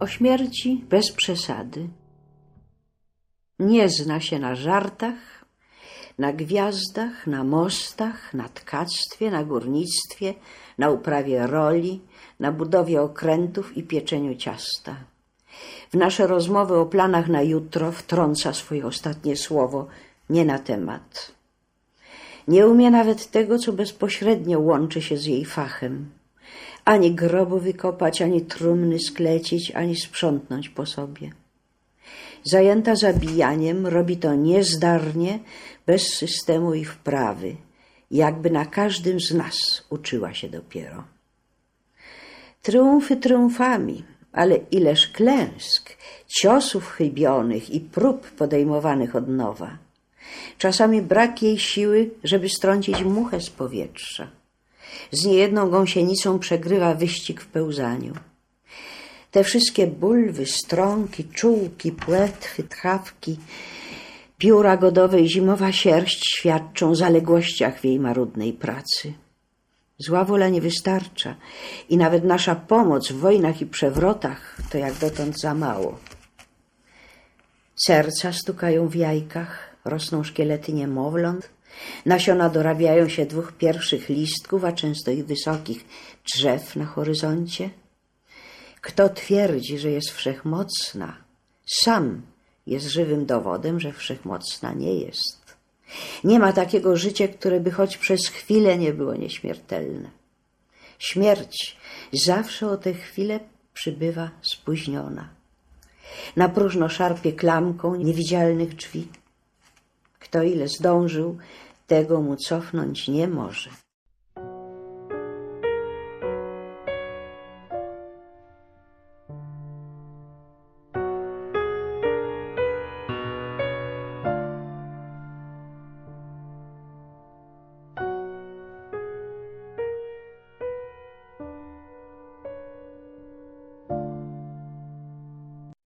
O śmierci bez przesady. Nie zna się na żartach, na gwiazdach, na mostach, na tkactwie, na górnictwie, na uprawie roli, na budowie okrętów i pieczeniu ciasta. W nasze rozmowy o planach na jutro wtrąca swoje ostatnie słowo nie na temat. Nie umie nawet tego, co bezpośrednio łączy się z jej fachem. Ani grobu wykopać, ani trumny sklecić, ani sprzątnąć po sobie. Zajęta zabijaniem, robi to niezdarnie, bez systemu i wprawy, jakby na każdym z nas uczyła się dopiero. Triumfy triumfami, ale ileż klęsk, ciosów chybionych i prób podejmowanych od nowa. Czasami brak jej siły, żeby strącić muchę z powietrza. Z niejedną gąsienicą przegrywa wyścig w pełzaniu. Te wszystkie bulwy, strąki, czułki, płetwy, tchawki, pióra godowe i zimowa sierść świadczą o zaległościach w jej marudnej pracy. Zła wola nie wystarcza i nawet nasza pomoc w wojnach i przewrotach to jak dotąd za mało. Serca stukają w jajkach, rosną szkielety niemowląt, nasiona dorabiają się dwóch pierwszych listków, a często i wysokich drzew na horyzoncie. Kto twierdzi, że jest wszechmocna, sam jest żywym dowodem, że wszechmocna nie jest. Nie ma takiego życia, które by choć przez chwilę nie było nieśmiertelne. Śmierć zawsze o tę chwilę przybywa spóźniona. Na próżno szarpie klamką niewidzialnych drzwi. Kto ile zdążył, tego mu cofnąć nie może.